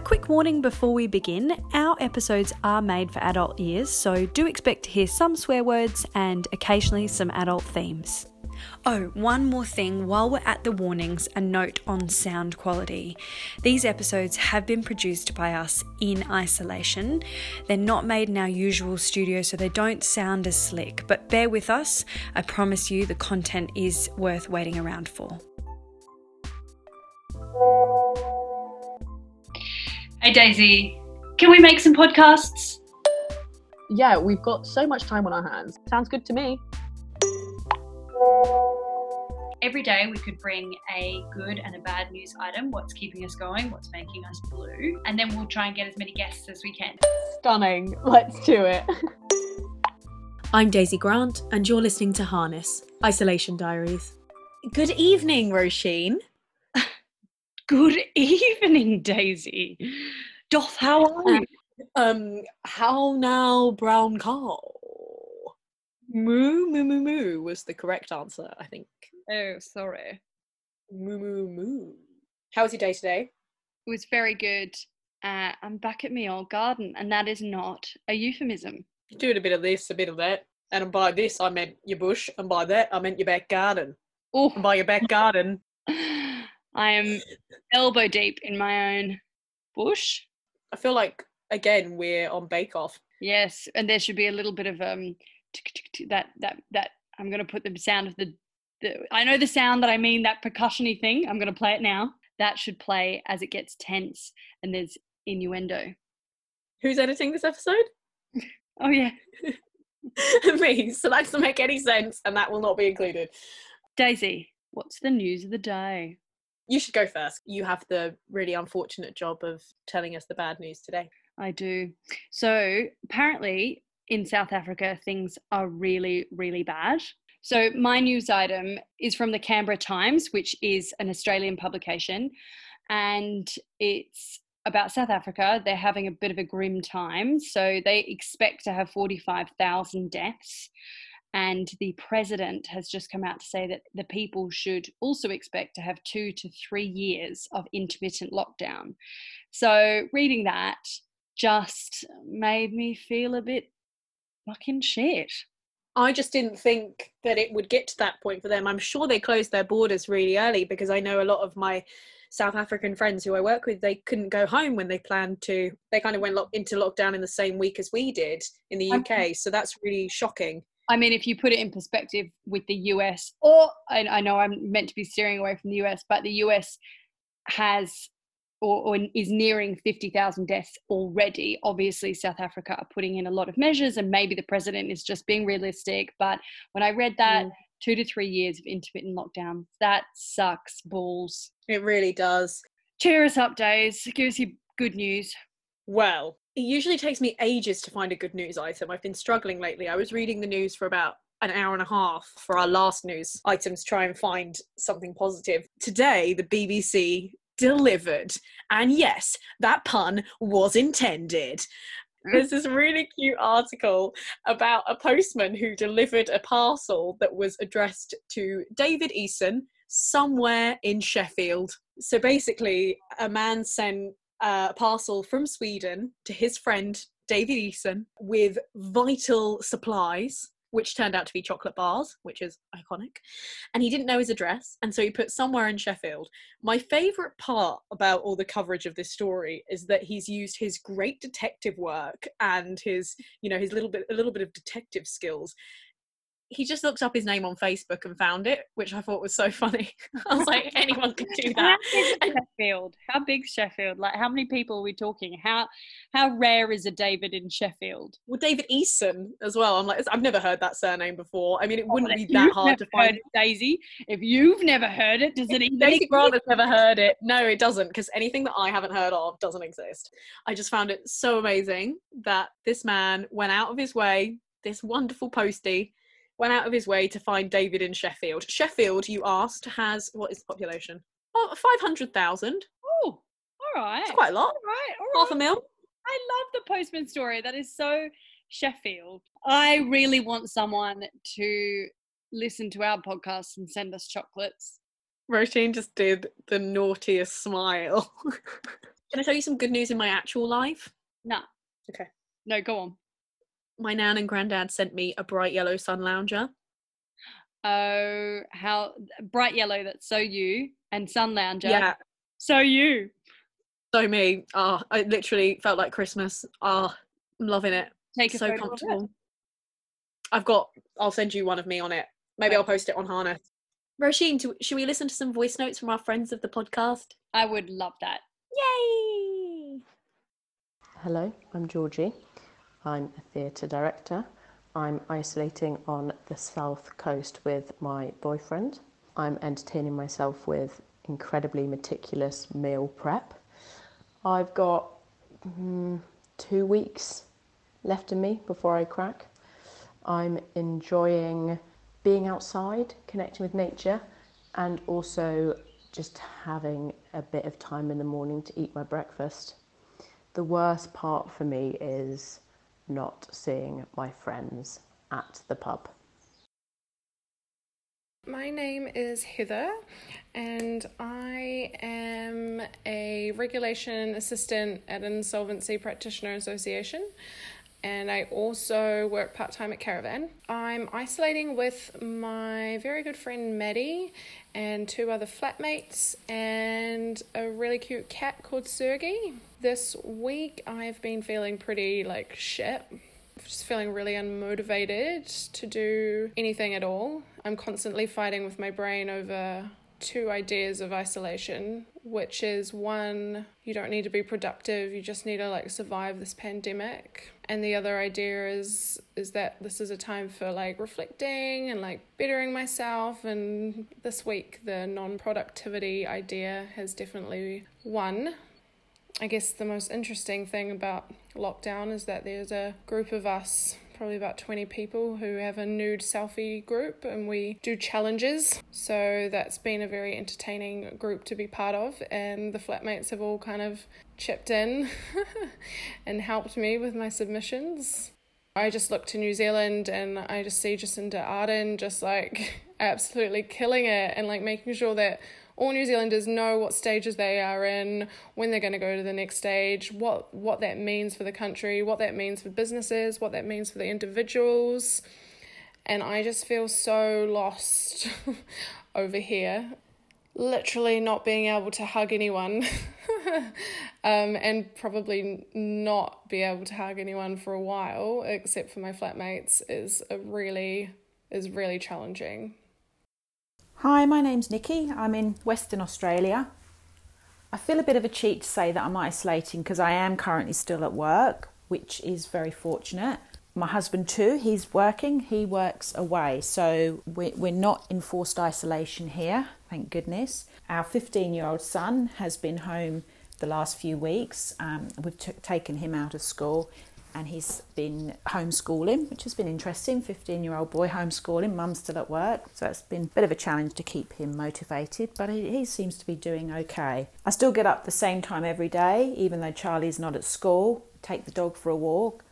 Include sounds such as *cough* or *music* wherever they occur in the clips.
A quick warning before we begin our episodes are made for adult ears, so do expect to hear some swear words and occasionally some adult themes. Oh, one more thing while we're at the warnings, a note on sound quality. These episodes have been produced by us in isolation. They're not made in our usual studio, so they don't sound as slick, but bear with us. I promise you the content is worth waiting around for. Hey Daisy, can we make some podcasts? Yeah, we've got so much time on our hands. Sounds good to me. Every day we could bring a good and a bad news item, what's keeping us going, what's making us blue, and then we'll try and get as many guests as we can. Stunning. Let's do it. I'm Daisy Grant, and you're listening to Harness Isolation Diaries. Good evening, Roisin. Good *laughs* evening, Daisy. Doth, how are you? Um, how now, brown cow? Moo moo moo moo was the correct answer, I think. Oh, sorry. Moo moo moo. How was your day today? It was very good. Uh, I'm back at my old garden, and that is not a euphemism. Doing a bit of this, a bit of that. And by this, I meant your bush, and by that, I meant your back garden. Oh, And by your back garden, I am elbow deep in my own bush. I feel like, again, we're on Bake Off. Yes, and there should be a little bit of um that that that I'm gonna put the sound of the, the I know the sound that I mean that percussiony thing. I'm gonna play it now. That should play as it gets tense and there's innuendo. Who's editing this episode? *laughs* Oh yeah, *laughs* Me. So that doesn't make any sense, and that will not be included. Daisy, what's the news of the day? You should go first. You have the really unfortunate job of telling us the bad news today. I do. So apparently in South Africa things are really really bad. So my news item is from the Canberra Times, which is an Australian publication, and it's about South Africa. They're having a bit of a grim time. So they expect to have 45,000 deaths. And the president has just come out to say that the people should also expect to have two to three years of intermittent lockdown. So reading that just made me feel a bit fucking shit. I just didn't think that it would get to that point for them. I'm sure they closed their borders really early because I know a lot of my South African friends who I work with, they couldn't go home when they planned to. They kind of went into lockdown in the same week as we did in the. UK. So that's really shocking. I mean, if you put it in perspective with the US, or I, I know I'm meant to be steering away from the US, but the US has or, or is nearing 50,000 deaths already. Obviously, South Africa are putting in a lot of measures, and maybe the president is just being realistic. But when I read that, Mm. two to three years of intermittent lockdown, that sucks balls. It really does. Cheer us up, Days. Give us your good news. Well, it usually takes me ages to find a good news item. I've been struggling lately. I was reading the news for about an hour and a half for our last news item to try and find something positive. Today, the BBC delivered. And yes, that pun was intended. There's this really cute article about a postman who delivered a parcel that was addressed to David Eason somewhere in Sheffield. So basically, a man sent Uh, a parcel from Sweden to his friend David Eason with vital supplies, which turned out to be chocolate bars, which is iconic. And he didn't know his address, and so he put somewhere in Sheffield. My favourite part about all the coverage of this story is that he's used his great detective work and his, you know, his little bit, a little bit of detective skills. He just looked up his name on Facebook and found it, which I thought was so funny. *laughs* I was like, *laughs* anyone can do that. is Sheffield? How big Sheffield? Like, how many people are we talking? How how rare is a David in Sheffield? Well, David Eason as well. I'm like, I've never heard that surname before. I mean, it oh, wouldn't Well, be that hard to find. it, Daisy. If you've never heard it, does it even Daisy? Grant never heard it. No, it doesn't, because anything that I haven't heard of doesn't exist. I just found it so amazing that this man went out of his way, this wonderful postie, went out of his way to find David in Sheffield. Sheffield, you asked, has what is the population? Oh, 500,000. Oh, all right. It's quite a lot. All right, all Half a mil. I love the postman story. That is so Sheffield. I really want someone to listen to our podcast and send us chocolates. Roisin just did the naughtiest smile. *laughs* Can I tell you some good news in my actual life? Nah. Okay. No, go on. My nan and granddad sent me a bright yellow sun lounger. Oh, how bright yellow. That's so you and sun lounger. Yeah, So you. so me. Oh, I literally felt like Christmas. Oh, I'm loving it. Take a so photo of it. comfortable. I've got. I'll send you one of me on it. Maybe I'll post it on Harness. Roisin, do- should we listen to some voice notes from our friends of the podcast? I would love that. Yay! Hello, I'm Georgie. I'm a theatre director. I'm isolating on the south coast with my boyfriend. I'm entertaining myself with incredibly meticulous meal prep. I've got mm, two weeks left in me before I crack. I'm enjoying being outside, connecting with nature, and also just having a bit of time in the morning to eat my breakfast. The worst part for me is not seeing my friends at the pub. My name is Heather, and I am a regulation assistant at Insolvency Practitioner Association. And I also work part time at Caravan. I'm isolating with my very good friend Maddie and two other flatmates and a really cute cat called Sergey. This week I've been feeling pretty like shit just feeling really unmotivated to do anything at all. I'm constantly fighting with my brain over two ideas of isolation, which is one, you don't need to be productive, you just need to like survive this pandemic. And the other idea is is that this is a time for like reflecting and like bettering myself and this week the non-productivity idea has definitely won. I guess the most interesting thing about lockdown is that there's a group of us, probably about 20 people, who have a nude selfie group and we do challenges. So that's been a very entertaining group to be part of, and the flatmates have all kind of chipped in *laughs* and helped me with my submissions. I just look to New Zealand and I just see Jacinda Ardern just like *laughs* absolutely killing it and like making sure that all New Zealanders know what stages they are in, when they're going to go to the next stage, what what that means for the country, what that means for businesses, what that means for the individuals. And I just feel so lost *laughs* over here. Literally not being able to hug anyone, *laughs* um, and probably not be able to hug anyone for a while, except for my flatmates, is a really is really challenging. Hi, my name's Nikki. I'm in Western Australia. I feel a bit of a cheat to say that I'm isolating because I am currently still at work, which is very fortunate. My husband, too, he's working, he works away, so we're, not in forced isolation here, thank goodness. Our 15 year old son has been home the last few weeks. Um, we've t- taken him out of school and he's been homeschooling, which has been interesting. 15 year old boy homeschooling, mum's still at work, so it's been a bit of a challenge to keep him motivated, but he, he seems to be doing okay. I still get up the same time every day, even though Charlie's not at school, take the dog for a walk.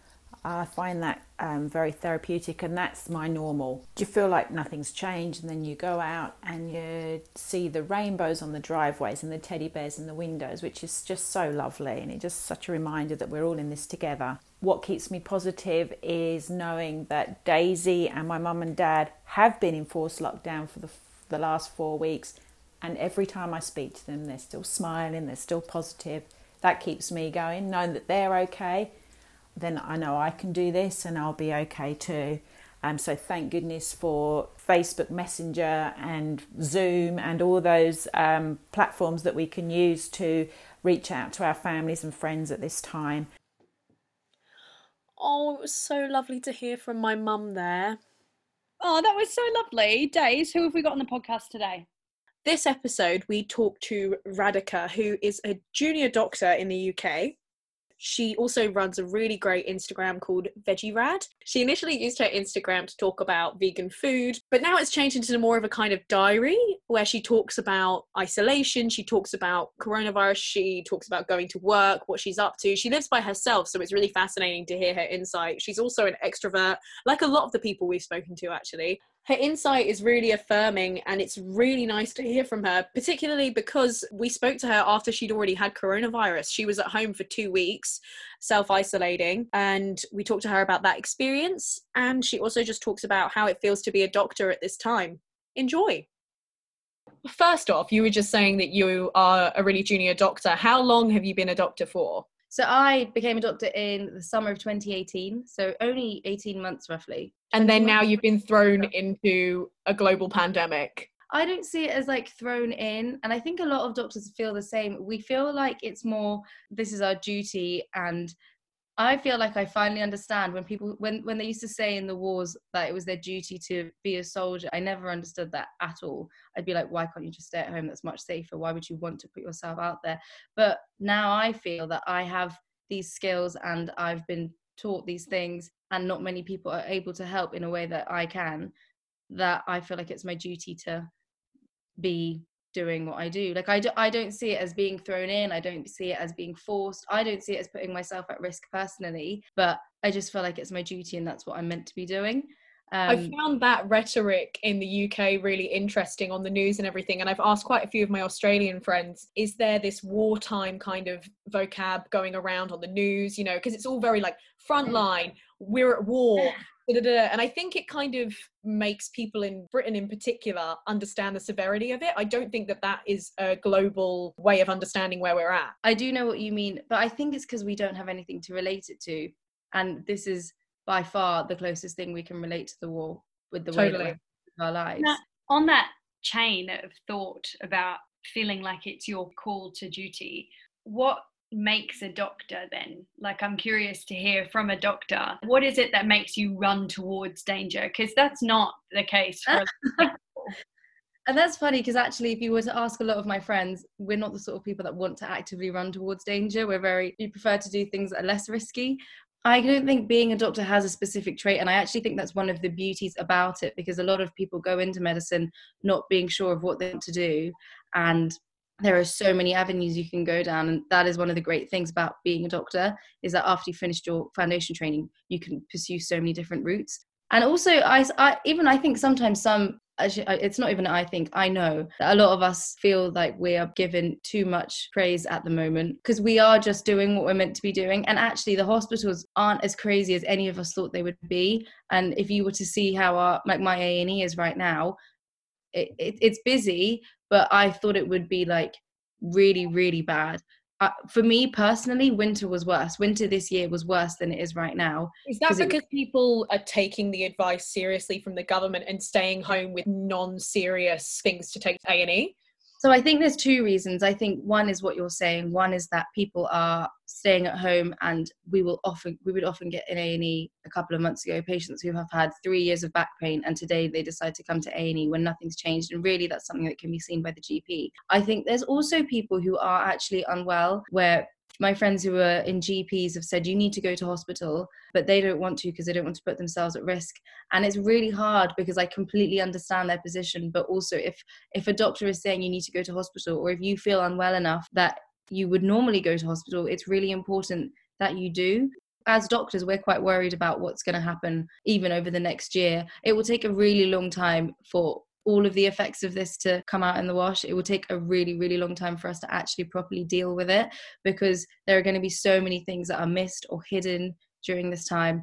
I find that um, very therapeutic, and that's my normal. You feel like nothing's changed, and then you go out and you see the rainbows on the driveways and the teddy bears in the windows, which is just so lovely, and it's just such a reminder that we're all in this together. What keeps me positive is knowing that Daisy and my mum and dad have been in forced lockdown for the, the last four weeks, and every time I speak to them, they're still smiling, they're still positive. That keeps me going, knowing that they're okay then I know I can do this and I'll be okay too. Um, so thank goodness for Facebook Messenger and Zoom and all those um, platforms that we can use to reach out to our families and friends at this time. Oh, it was so lovely to hear from my mum there. Oh, that was so lovely. Days, who have we got on the podcast today? This episode, we talked to Radhika, who is a junior doctor in the UK. She also runs a really great Instagram called Veggie Rad. She initially used her Instagram to talk about vegan food, but now it's changed into more of a kind of diary where she talks about isolation, she talks about coronavirus, she talks about going to work, what she's up to. She lives by herself, so it's really fascinating to hear her insight. She's also an extrovert, like a lot of the people we've spoken to, actually. Her insight is really affirming and it's really nice to hear from her particularly because we spoke to her after she'd already had coronavirus. She was at home for two weeks self-isolating and we talked to her about that experience and she also just talks about how it feels to be a doctor at this time. Enjoy. First off you were just saying that you are a really junior doctor. How long have you been a doctor for? So I became a doctor in the summer of 2018, so only 18 months roughly. And then now you've been thrown into a global pandemic. I don't see it as like thrown in, and I think a lot of doctors feel the same. We feel like it's more this is our duty and I feel like I finally understand when people when when they used to say in the wars that it was their duty to be a soldier. I never understood that at all. I'd be like, why can't you just stay at home? That's much safer. Why would you want to put yourself out there? But now I feel that I have these skills and I've been taught these things, and not many people are able to help in a way that I can. That I feel like it's my duty to be doing what I do. Like I, do, I don't see it as being thrown in. I don't see it as being forced. I don't see it as putting myself at risk personally, but I just feel like it's my duty and that's what I'm meant to be doing. Um, I found that rhetoric in the UK really interesting on the news and everything. And I've asked quite a few of my Australian friends, is there this wartime kind of vocab going around on the news? You know, because it's all very like frontline, we're at war, and I think it kind of makes people in Britain in particular understand the severity of it. I don't think that that is a global way of understanding where we're at. I do know what you mean, but I think it's because we don't have anything to relate it to. And this is by far the closest thing we can relate to the war with the totally. way that our lives. Now, on that chain of thought about feeling like it's your call to duty, what makes a doctor then? Like, I'm curious to hear from a doctor. What is it that makes you run towards danger? Because that's not the case for *laughs* And that's funny because actually, if you were to ask a lot of my friends, we're not the sort of people that want to actively run towards danger. We're very, we prefer to do things that are less risky. I don't think being a doctor has a specific trait, and I actually think that's one of the beauties about it because a lot of people go into medicine not being sure of what they want to do, and there are so many avenues you can go down and that is one of the great things about being a doctor is that after you finished your foundation training you can pursue so many different routes. And also i, I even i think sometimes some it's not even i think i know a lot of us feel like we are given too much praise at the moment because we are just doing what we're meant to be doing and actually the hospitals aren't as crazy as any of us thought they would be and if you were to see how our like my a&e is right now it, it, it's busy but I thought it would be like really, really bad. Uh, for me personally, winter was worse. Winter this year was worse than it is right now. Is that because it, people are taking the advice seriously from the government and staying home with non-serious things to take to A and E? So I think there's two reasons. I think one is what you're saying. One is that people are staying at home, and we will often we would often get in A and E a couple of months ago patients who have had three years of back pain, and today they decide to come to A and E when nothing's changed, and really that's something that can be seen by the GP. I think there's also people who are actually unwell where my friends who are in GPs have said you need to go to hospital, but they don't want to because they don't want to put themselves at risk. And it's really hard because I completely understand their position. But also, if if a doctor is saying you need to go to hospital, or if you feel unwell enough that you would normally go to hospital, it's really important that you do. As doctors, we're quite worried about what's going to happen even over the next year. It will take a really long time for all of the effects of this to come out in the wash, it will take a really, really long time for us to actually properly deal with it because there are going to be so many things that are missed or hidden during this time.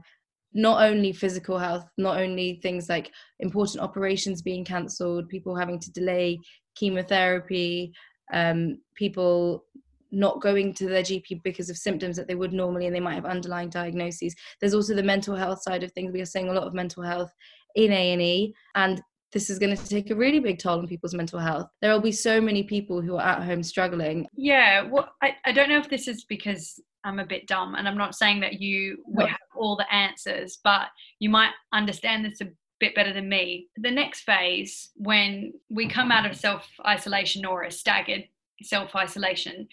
Not only physical health, not only things like important operations being cancelled, people having to delay chemotherapy, um, people not going to their GP because of symptoms that they would normally, and they might have underlying diagnoses. There's also the mental health side of things. We are seeing a lot of mental health in A and E, and this is going to take a really big toll on people's mental health. There will be so many people who are at home struggling. Yeah, well, I, I don't know if this is because I'm a bit dumb, and I'm not saying that you would have all the answers, but you might understand this a bit better than me. The next phase, when we come out of self isolation or a staggered self isolation,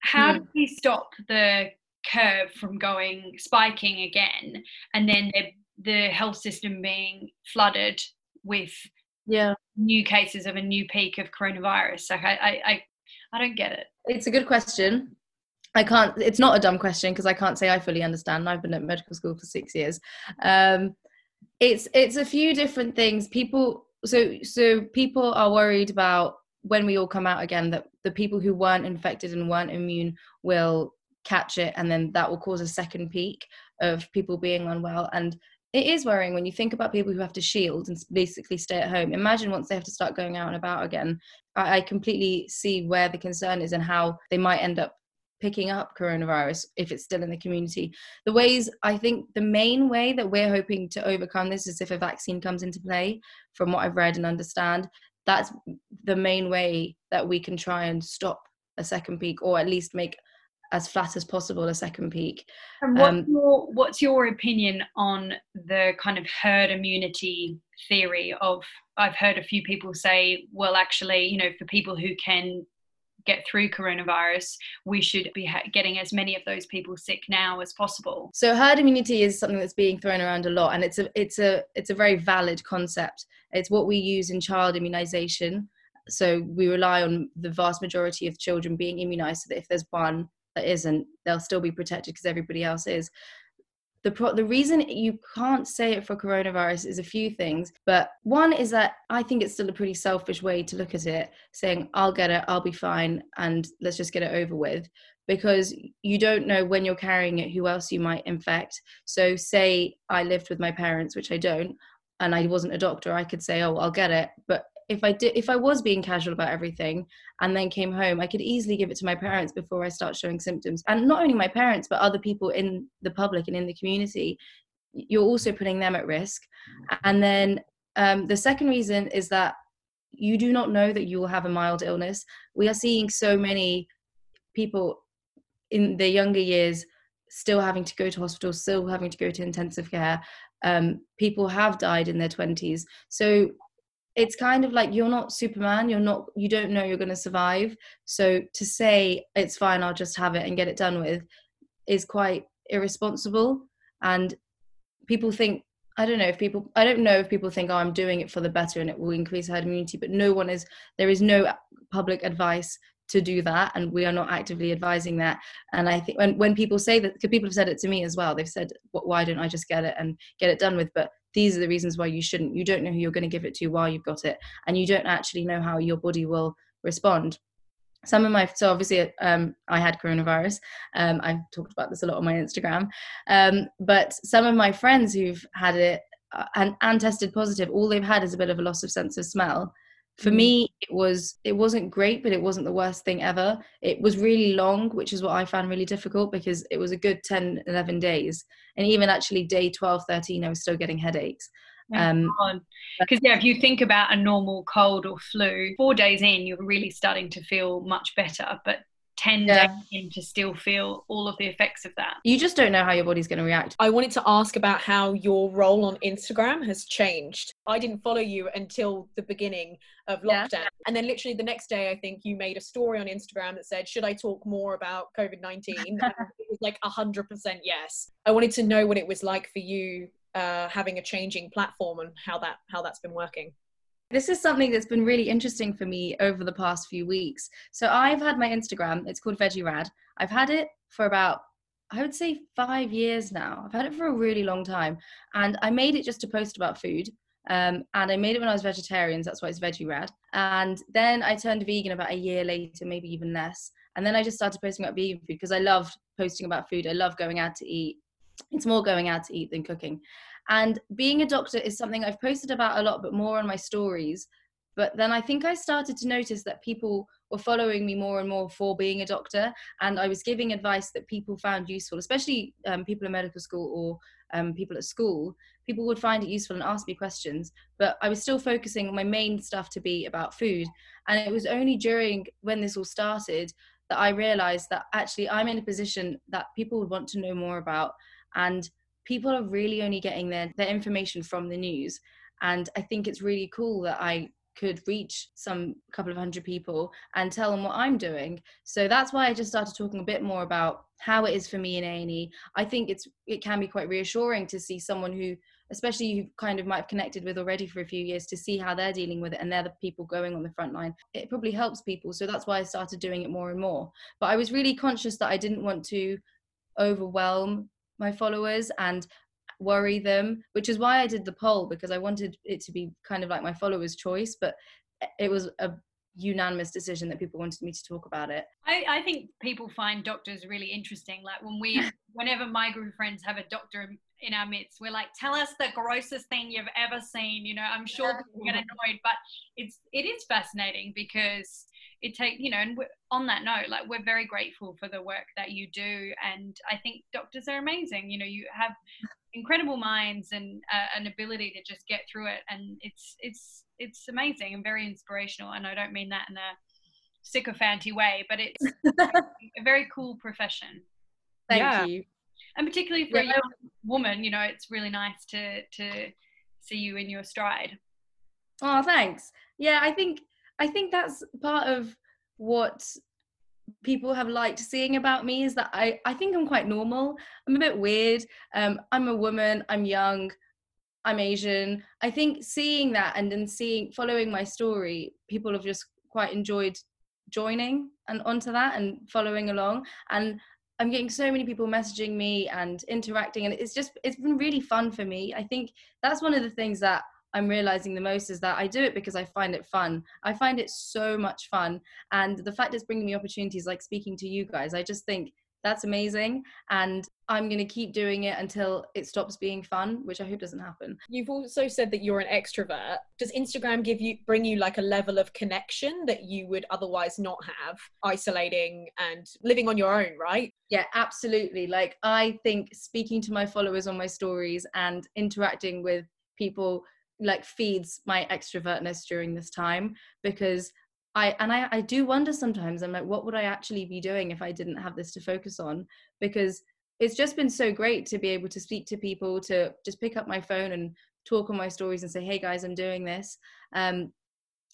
how mm. do we stop the curve from going spiking again and then the, the health system being flooded with yeah new cases of a new peak of coronavirus. Like I, I, I, I don't get it. It's a good question. I can't. It's not a dumb question because I can't say I fully understand. I've been at medical school for six years. Um, It's it's a few different things. People so so people are worried about when we all come out again that the people who weren't infected and weren't immune will catch it and then that will cause a second peak of people being unwell and it is worrying when you think about people who have to shield and basically stay at home imagine once they have to start going out and about again i, I completely see where the concern is and how they might end up picking up coronavirus if it's still in the community. The ways I think the main way that we're hoping to overcome this is if a vaccine comes into play, from what I've read and understand. That's the main way that we can try and stop a second peak or at least make as flat as possible a second peak. And what's, um, your, what's your opinion on the kind of herd immunity theory of I've heard a few people say, well, actually, you know, for people who can get through coronavirus, we should be ha- getting as many of those people sick now as possible. So herd immunity is something that's being thrown around a lot, and it's a it's a it's a very valid concept. It's what we use in child immunization. So we rely on the vast majority of children being immunized, so that if there's one that isn't, they'll still be protected because everybody else is. The pro- the reason you can't say it for coronavirus is a few things but one is that i think it's still a pretty selfish way to look at it saying i'll get it i'll be fine and let's just get it over with because you don't know when you're carrying it who else you might infect. So say i lived with my parents which i don't and i wasn't a doctor i could say oh i'll get it but if I did if I was being casual about everything and then came home, I could easily give it to my parents before I start showing symptoms. And not only my parents, but other people in the public and in the community. You're also putting them at risk. And then um, the second reason is that you do not know that you will have a mild illness. We are seeing so many people in their younger years still having to go to hospital, still having to go to intensive care. Um, people have died in their 20s. So it's kind of like you're not superman you're not you don't know you're going to survive. So to say it's fine i'll just have it and get it done with is quite irresponsible. And people think i don't know if people i don't know if people think oh i'm doing it for the better and it will increase herd immunity but no one is there is no public advice to do that and we are not actively advising that. And i think when, when people say that people have said it to me as well they've said why don't i just get it and get it done with? But these are the reasons why you shouldn't. You don't know who you're going to give it to while you've got it and you don't actually know how your body will respond. Some of my so obviously um, i had coronavirus. Um, i've talked about this a lot on my instagram. Um, but some of my friends who've had it uh, and, and tested positive all they've had is a bit of a loss of sense of smell for mm. me it was it wasn't great but it wasn't the worst thing ever it was really long which is what i found really difficult because it was a good 10 11 days and even actually day 12 13 i was still getting headaches um because yeah if you think about a normal cold or flu four days in you're really starting to feel much better but 10 yeah. days in to still feel all of the effects of that. You just don't know how your body's going to react. I wanted to ask about how your role on Instagram has changed. I didn't follow you until the beginning of lockdown. Yeah. And then literally the next day, I think you made a story on Instagram that said, Should I talk more about COVID 19? *laughs* it was like 100% yes. I wanted to know what it was like for you uh, having a changing platform and how that how that's been working. This is something that's been really interesting for me over the past few weeks. So I've had my Instagram, it's called Veggie Rad. I've had it for about I would say five years now. I've had it for a really long time. And I made it just to post about food. Um, and I made it when I was vegetarian, so that's why it's Veggie Rad. And then I turned vegan about a year later, maybe even less. And then I just started posting about vegan food because I loved posting about food. I love going out to eat. It's more going out to eat than cooking. And being a doctor is something I've posted about a lot, but more on my stories. But then I think I started to notice that people were following me more and more for being a doctor. And I was giving advice that people found useful, especially um, people in medical school or um, people at school. People would find it useful and ask me questions. But I was still focusing on my main stuff to be about food. And it was only during when this all started that I realized that actually I'm in a position that people would want to know more about. And people are really only getting their, their information from the news. And I think it's really cool that I could reach some couple of hundred people and tell them what I'm doing. So that's why I just started talking a bit more about how it is for me in A&E. I think it's it can be quite reassuring to see someone who especially you kind of might have connected with already for a few years to see how they're dealing with it and they're the people going on the front line. It probably helps people. So that's why I started doing it more and more. But I was really conscious that I didn't want to overwhelm my followers and worry them, which is why I did the poll because I wanted it to be kind of like my followers' choice, but it was a unanimous decision that people wanted me to talk about it. I, I think people find doctors really interesting. Like when we, *laughs* whenever my group of friends have a doctor in our midst, we're like, tell us the grossest thing you've ever seen. You know, I'm sure yeah. people get annoyed, but it's it is fascinating because it take you know. And on that note, like we're very grateful for the work that you do, and I think doctors are amazing. You know, you have incredible minds and uh, an ability to just get through it, and it's it's it's amazing and very inspirational. And I don't mean that in a sycophanty way, but it's *laughs* a very cool profession. Thank yeah. you. And particularly for yeah. a young woman, you know, it's really nice to to see you in your stride. Oh, thanks. Yeah, I think I think that's part of what people have liked seeing about me is that I, I think I'm quite normal. I'm a bit weird. Um, I'm a woman, I'm young, I'm Asian. I think seeing that and then seeing following my story, people have just quite enjoyed joining and onto that and following along. And I'm getting so many people messaging me and interacting, and it's just it's been really fun for me. I think that's one of the things that I'm realizing the most is that I do it because I find it fun. I find it so much fun, and the fact it's bringing me opportunities like speaking to you guys, I just think that's amazing. And i'm going to keep doing it until it stops being fun which i hope doesn't happen. You've also said that you're an extrovert. Does instagram give you bring you like a level of connection that you would otherwise not have isolating and living on your own right? Yeah absolutely. Like i think speaking to my followers on my stories and interacting with people like feeds my extrovertness during this time because I and I, I do wonder sometimes I'm like what would I actually be doing if I didn't have this to focus on? Because it's just been so great to be able to speak to people to just pick up my phone and talk on my stories and say hey guys I'm doing this um,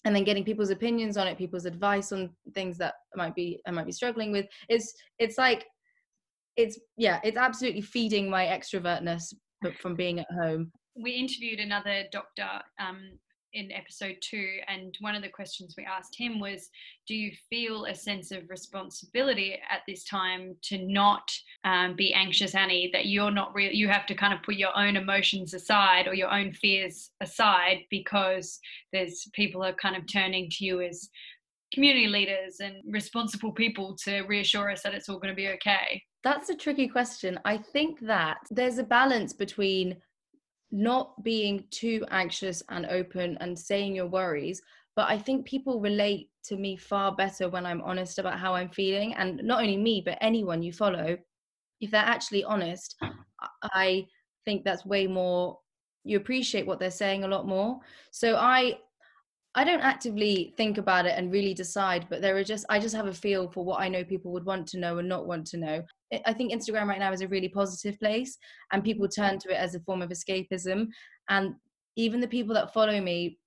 and then getting people's opinions on it people's advice on things that I might be I might be struggling with. It's it's like it's yeah it's absolutely feeding my extrovertness from being at home we interviewed another doctor um, in episode two, and one of the questions we asked him was, "Do you feel a sense of responsibility at this time to not um, be anxious, Annie? That you're not real, you have to kind of put your own emotions aside or your own fears aside because there's people are kind of turning to you as community leaders and responsible people to reassure us that it's all going to be okay." That's a tricky question. I think that there's a balance between not being too anxious and open and saying your worries but i think people relate to me far better when i'm honest about how i'm feeling and not only me but anyone you follow. If they're actually honest i think that's way more you appreciate what they're saying a lot more. So i I don't actively think about it and really decide, but there are just I just have a feel for what I know people would want to know and not want to know. I think Instagram right now is a really positive place, and people turn to it as a form of escapism. And even the people that follow me,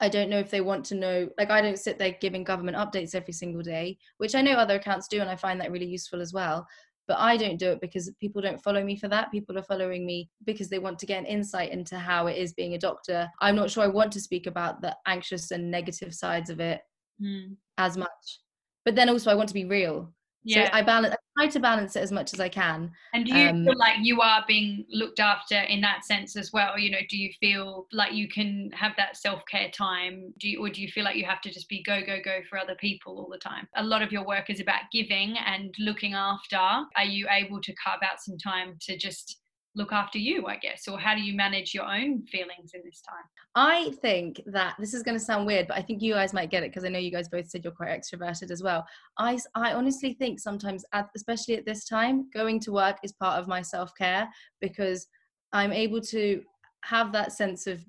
I don't know if they want to know. Like I don't sit there giving government updates every single day, which I know other accounts do, and I find that really useful as well but I don't do it because people don't follow me for that. People are following me because they want to get an insight into how it is being a doctor. I'm not sure I want to speak about the anxious and negative sides of it mm. as much. But then also I want to be real. Yeah. So I balance try to balance it as much as I can. And do you um, feel like you are being looked after in that sense as well? You know, do you feel like you can have that self-care time? Do you or do you feel like you have to just be go, go, go for other people all the time? A lot of your work is about giving and looking after. Are you able to carve out some time to just look after you, I guess? Or how do you manage your own feelings in this time? I think that this is going to sound weird, but I think you guys might get it because I know you guys both said you're quite extroverted as well. I, I honestly think sometimes, especially at this time, going to work is part of my self care because I'm able to have that sense of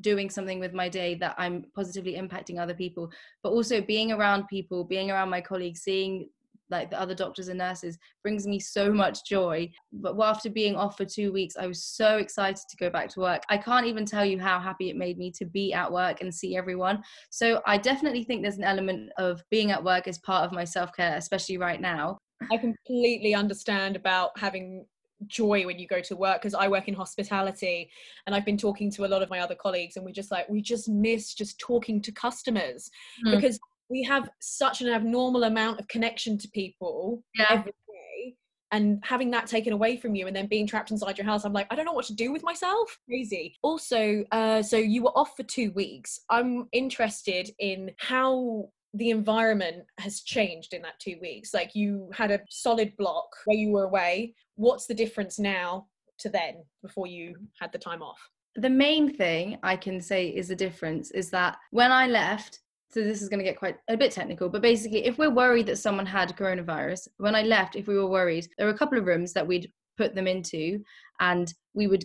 doing something with my day that I'm positively impacting other people, but also being around people, being around my colleagues, seeing like the other doctors and nurses brings me so much joy. But after being off for two weeks i was so excited to go back to work. I can't even tell you how happy it made me to be at work and see everyone. So i definitely think there's an element of being at work as part of my self-care especially right now. I completely understand about having joy when you go to work because I work in hospitality and I've been talking to a lot of my other colleagues and we're just like we just miss just talking to customers mm. because we have such an abnormal amount of connection to people yeah. every day and having that taken away from you and then being trapped inside your house i'm like i don't know what to do with myself. Crazy. Also uh, so you were off for two weeks. I'm interested in how the environment has changed in that two weeks. Like you had a solid block where you were away. What's the difference now to then before you had the time off? The main thing I can say is the difference is that when I left, so this is going to get quite a bit technical, but basically, if we're worried that someone had coronavirus, when I left, if we were worried, there were a couple of rooms that we'd put them into, and we would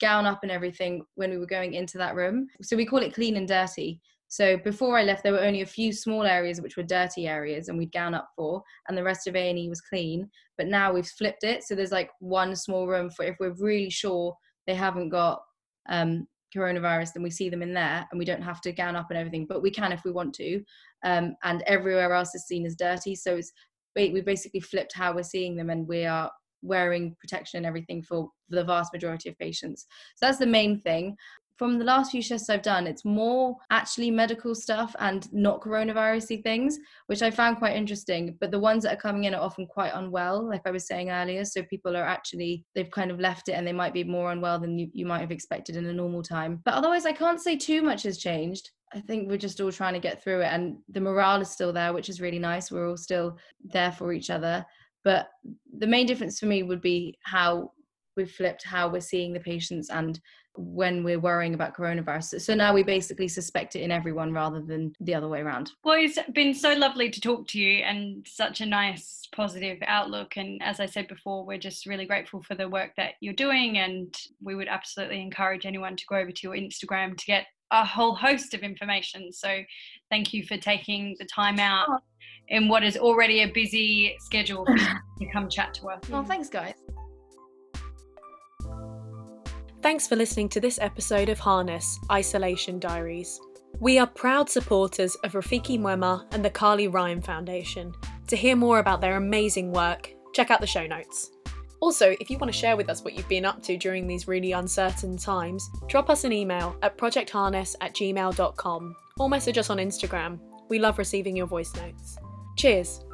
gown up and everything when we were going into that room. So we call it clean and dirty. So before I left, there were only a few small areas which were dirty areas, and we'd gown up for, and the rest of A and E was clean. But now we've flipped it, so there's like one small room for if we're really sure they haven't got um, coronavirus, then we see them in there and we don't have to gown up and everything, but we can if we want to. Um, and everywhere else is seen as dirty. So it's we basically flipped how we're seeing them and we are wearing protection and everything for the vast majority of patients. So that's the main thing from the last few shifts I've done, it's more actually medical stuff and not coronavirusy things, which I found quite interesting. But the ones that are coming in are often quite unwell, like I was saying earlier. So people are actually, they've kind of left it and they might be more unwell than you, you might have expected in a normal time. But otherwise, I can't say too much has changed. I think we're just all trying to get through it and the morale is still there, which is really nice. We're all still there for each other. But the main difference for me would be how we've flipped how we're seeing the patients and when we're worrying about coronavirus. So now we basically suspect it in everyone rather than the other way around. Well, it's been so lovely to talk to you and such a nice positive outlook. And as I said before, we're just really grateful for the work that you're doing. And we would absolutely encourage anyone to go over to your Instagram to get a whole host of information. So thank you for taking the time out oh. in what is already a busy schedule to come chat to us. Well, thanks, guys. Thanks for listening to this episode of Harness Isolation Diaries. We are proud supporters of Rafiki Mwema and the Carly Ryan Foundation. To hear more about their amazing work, check out the show notes. Also, if you want to share with us what you've been up to during these really uncertain times, drop us an email at projectharness at gmail.com or message us on Instagram. We love receiving your voice notes. Cheers!